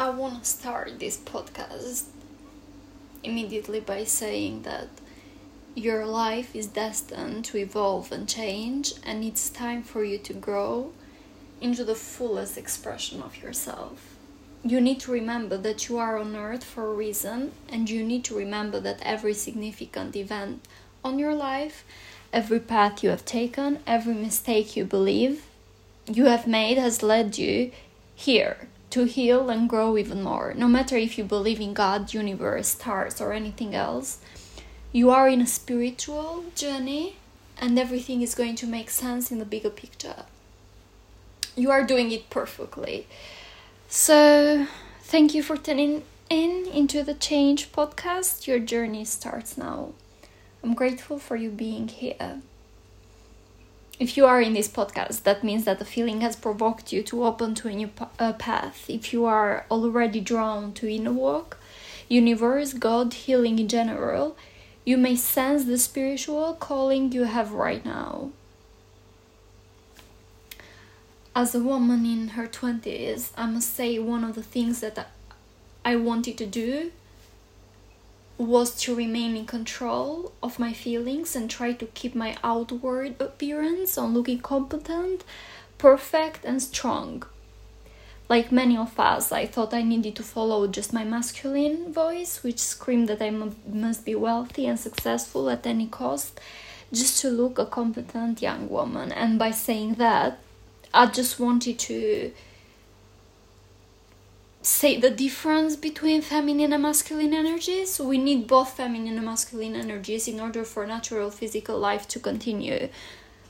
I want to start this podcast immediately by saying that your life is destined to evolve and change, and it's time for you to grow into the fullest expression of yourself. You need to remember that you are on earth for a reason, and you need to remember that every significant event on your life, every path you have taken, every mistake you believe you have made has led you here to heal and grow even more. No matter if you believe in God, universe, stars, or anything else, you are in a spiritual journey and everything is going to make sense in the bigger picture. You are doing it perfectly. So, thank you for tuning in into the Change podcast. Your journey starts now. I'm grateful for you being here if you are in this podcast, that means that the feeling has provoked you to open to a new uh, path. If you are already drawn to inner work, universe, God, healing in general, you may sense the spiritual calling you have right now. As a woman in her 20s, I must say one of the things that I wanted to do was to remain in control of my feelings and try to keep my outward appearance on looking competent, perfect, and strong. Like many of us, I thought I needed to follow just my masculine voice, which screamed that I m- must be wealthy and successful at any cost, just to look a competent young woman. And by saying that, I just wanted to say the difference between feminine and masculine energies. We need both feminine and masculine energies in order for natural physical life to continue.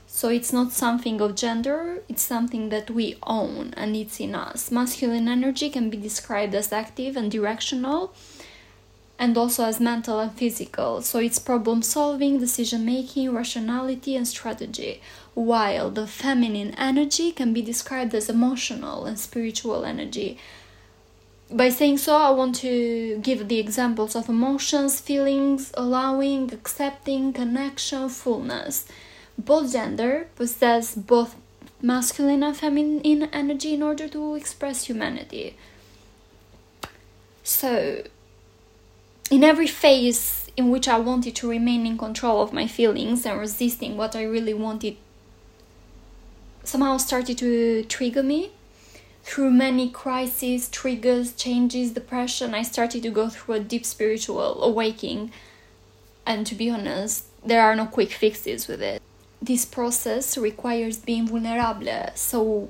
So it's not something of gender, it's something that we own and it's in us. Masculine energy can be described as active and directional and also as mental and physical. So it's problem solving, decision making, rationality, and strategy. While the feminine energy can be described as emotional and spiritual energy by saying so, I want to give the examples of emotions, feelings, allowing, accepting, connection, fullness. Both gender possess both masculine and feminine energy in order to express humanity. So, in every phase in which I wanted to remain in control of my feelings and resisting what I really wanted, somehow started to trigger me through many crises, triggers, changes, depression, I started to go through a deep spiritual awakening. And to be honest, there are no quick fixes with it. This process requires being vulnerable, so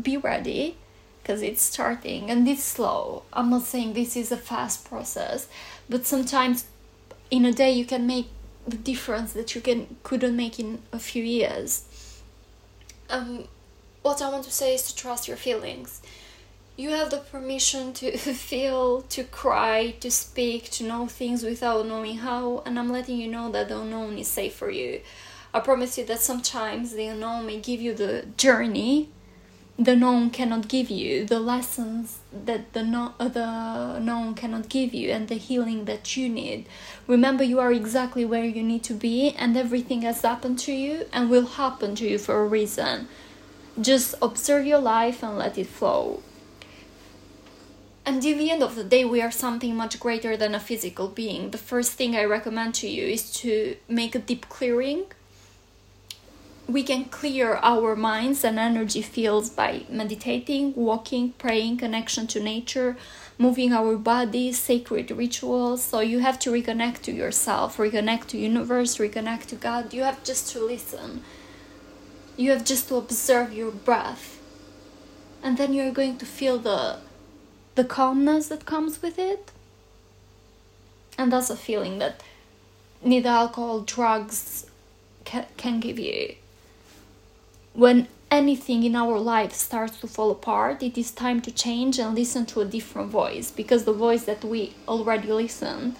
be ready because it's starting and it's slow. I'm not saying this is a fast process, but sometimes in a day you can make the difference that you can couldn't make in a few years. Um, what I want to say is to trust your feelings. You have the permission to feel, to cry, to speak, to know things without knowing how, and I'm letting you know that the unknown is safe for you. I promise you that sometimes the unknown may give you the journey, the known cannot give you, the lessons that the, no- uh, the known cannot give you, and the healing that you need. Remember, you are exactly where you need to be, and everything has happened to you and will happen to you for a reason. Just observe your life and let it flow. And in the end of the day, we are something much greater than a physical being. The first thing I recommend to you is to make a deep clearing. We can clear our minds and energy fields by meditating, walking, praying, connection to nature, moving our bodies, sacred rituals. So you have to reconnect to yourself, reconnect to universe, reconnect to God. You have just to listen you have just to observe your breath. And then you're going to feel the the calmness that comes with it. And that's a feeling that neither alcohol drugs can, can give you. When anything in our life starts to fall apart it is time to change and listen to a different voice because the voice that we already listen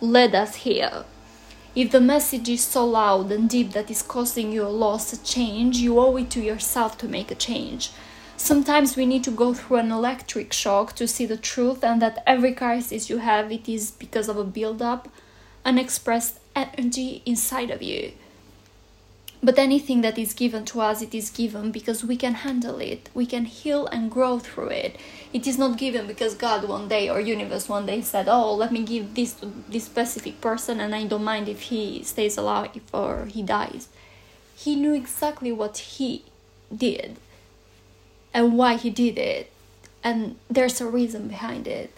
led us here if the message is so loud and deep that is causing you a loss, a change, you owe it to yourself to make a change. Sometimes we need to go through an electric shock to see the truth and that every crisis you have it is because of a build up, unexpressed energy inside of you. But anything that is given to us it is given because we can handle it. We can heal and grow through it. It is not given because god one day or universe one day said oh let me give this to this specific person and i don't mind if he stays alive or he dies. He knew exactly what he did and why he did it. And there's a reason behind it.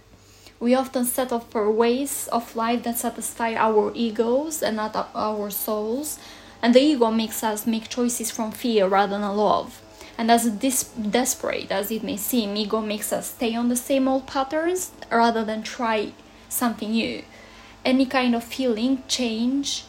We often settle for ways of life that satisfy our egos and not our souls and the ego makes us make choices from fear rather than love. And as dis- desperate as it may seem, ego makes us stay on the same old patterns rather than try something new. Any kind of feeling change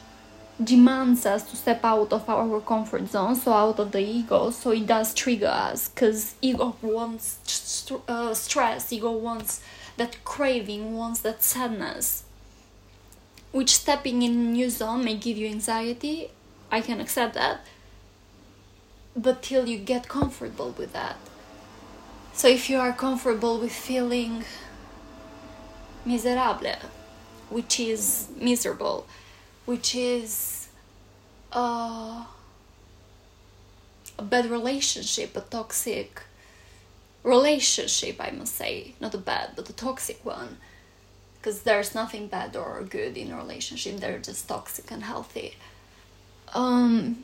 demands us to step out of our comfort zone, so out of the ego, so it does trigger us because ego wants st- uh, stress, ego wants that craving, wants that sadness. Which stepping in a new zone may give you anxiety I can accept that. But till you get comfortable with that. So if you are comfortable with feeling miserable, which is miserable, which is uh, a bad relationship, a toxic relationship, I must say, not a bad, but a toxic one. Because there's nothing bad or good in a relationship, they're just toxic and healthy um,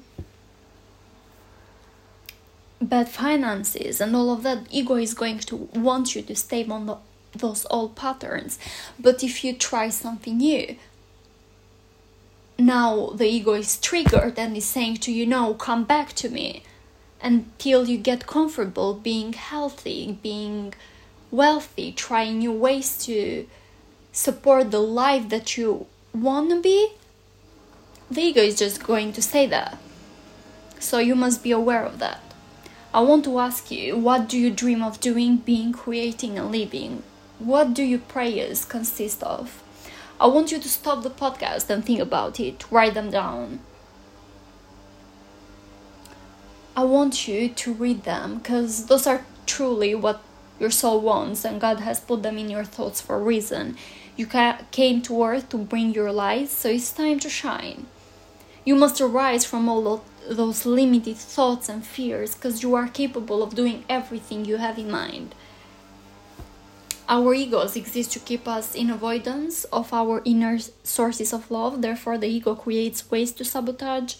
bad finances and all of that ego is going to want you to stay on the, those old patterns. But if you try something new now the ego is triggered and is saying to you no come back to me until you get comfortable being healthy being wealthy trying new ways to support the life that you want to be the ego is just going to say that. So you must be aware of that. I want to ask you what do you dream of doing, being, creating, and living? What do your prayers consist of? I want you to stop the podcast and think about it, write them down. I want you to read them because those are truly what your soul wants, and God has put them in your thoughts for a reason. You ca- came to earth to bring your light, so it's time to shine. You must arise from all of those limited thoughts and fears because you are capable of doing everything you have in mind. Our egos exist to keep us in avoidance of our inner sources of love, therefore, the ego creates ways to sabotage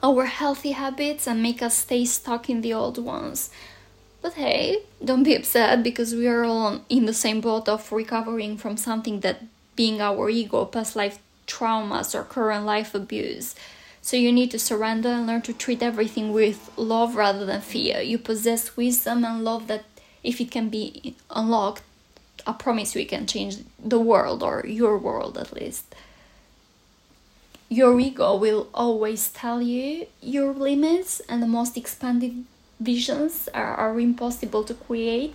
our healthy habits and make us stay stuck in the old ones. But hey, don't be upset because we are all in the same boat of recovering from something that being our ego, past life traumas or current life abuse. So you need to surrender and learn to treat everything with love rather than fear. You possess wisdom and love that if it can be unlocked, I promise we can change the world or your world at least. Your ego will always tell you your limits and the most expanded visions are, are impossible to create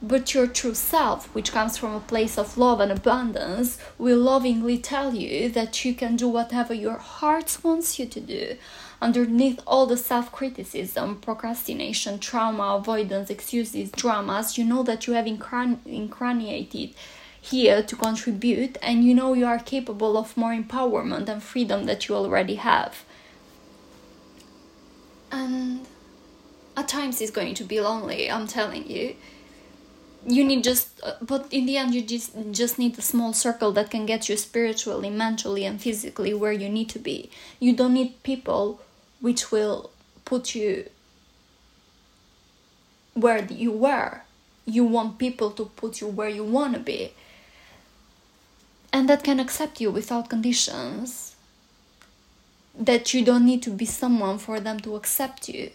but your true self, which comes from a place of love and abundance, will lovingly tell you that you can do whatever your heart wants you to do. Underneath all the self criticism, procrastination, trauma, avoidance, excuses, dramas, you know that you have incarn- incarnated here to contribute and you know you are capable of more empowerment and freedom that you already have. And at times it's going to be lonely, I'm telling you you need just uh, but in the end you just just need a small circle that can get you spiritually mentally and physically where you need to be. You don't need people which will put you where you were. You want people to put you where you want to be. And that can accept you without conditions. That you don't need to be someone for them to accept you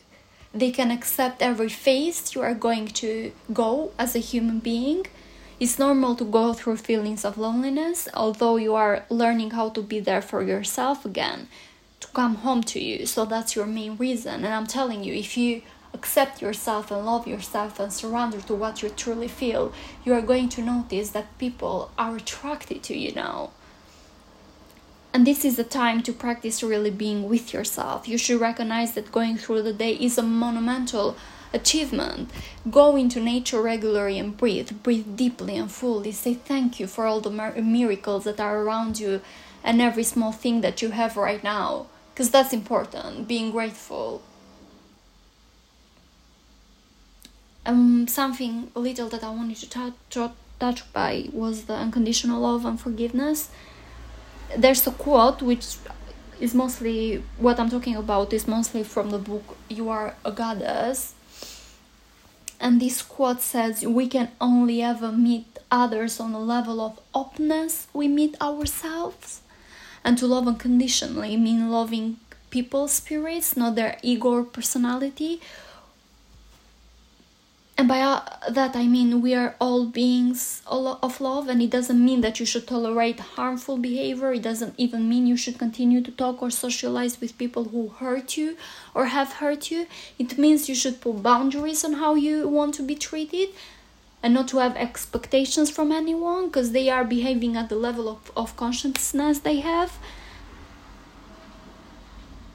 they can accept every phase you are going to go as a human being. It's normal to go through feelings of loneliness, although you are learning how to be there for yourself again, to come home to you. So that's your main reason. And I'm telling you, if you accept yourself and love yourself and surrender to what you truly feel, you are going to notice that people are attracted to you now. And this is the time to practice really being with yourself. You should recognize that going through the day is a monumental achievement. Go into nature regularly and breathe. Breathe deeply and fully. Say thank you for all the miracles that are around you and every small thing that you have right now. because that's important being grateful um something little that i wanted to touch, touch by was the unconditional love and forgiveness there's a quote which is mostly what i'm talking about is mostly from the book you are a goddess and this quote says we can only ever meet others on the level of openness we meet ourselves and to love unconditionally mean loving people's spirits, not their ego or personality. And by that I mean we are all beings of love, and it doesn't mean that you should tolerate harmful behavior. It doesn't even mean you should continue to talk or socialize with people who hurt you or have hurt you. It means you should put boundaries on how you want to be treated and not to have expectations from anyone because they are behaving at the level of, of consciousness they have.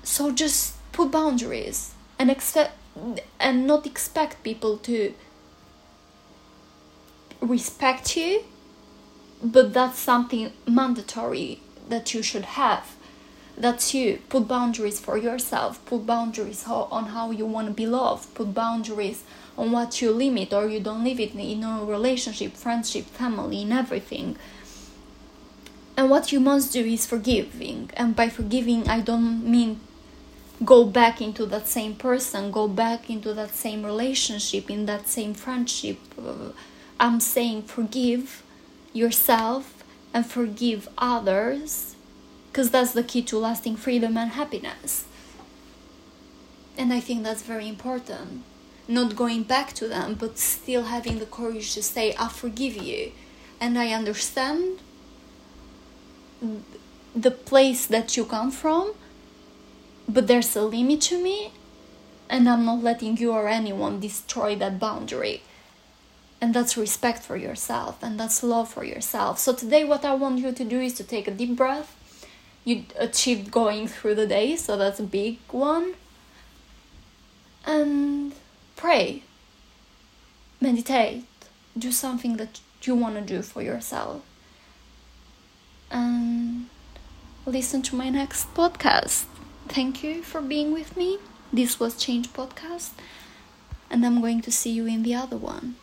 So just put boundaries and accept and not expect people to respect you, but that's something mandatory that you should have. That's you. Put boundaries for yourself. Put boundaries on how you want to be loved. Put boundaries on what you limit or you don't leave it in a relationship, friendship, family, in everything. And what you must do is forgiving. And by forgiving, I don't mean go back into that same person, go back into that same relationship, in that same friendship. Uh, I'm saying forgive yourself and forgive others because that's the key to lasting freedom and happiness. And I think that's very important not going back to them, but still having the courage to say, I forgive you. And I understand the place that you come from, but there's a limit to me, and I'm not letting you or anyone destroy that boundary. And that's respect for yourself, and that's love for yourself. So, today, what I want you to do is to take a deep breath. You achieved going through the day, so that's a big one. And pray, meditate, do something that you want to do for yourself. And listen to my next podcast. Thank you for being with me. This was Change Podcast, and I'm going to see you in the other one.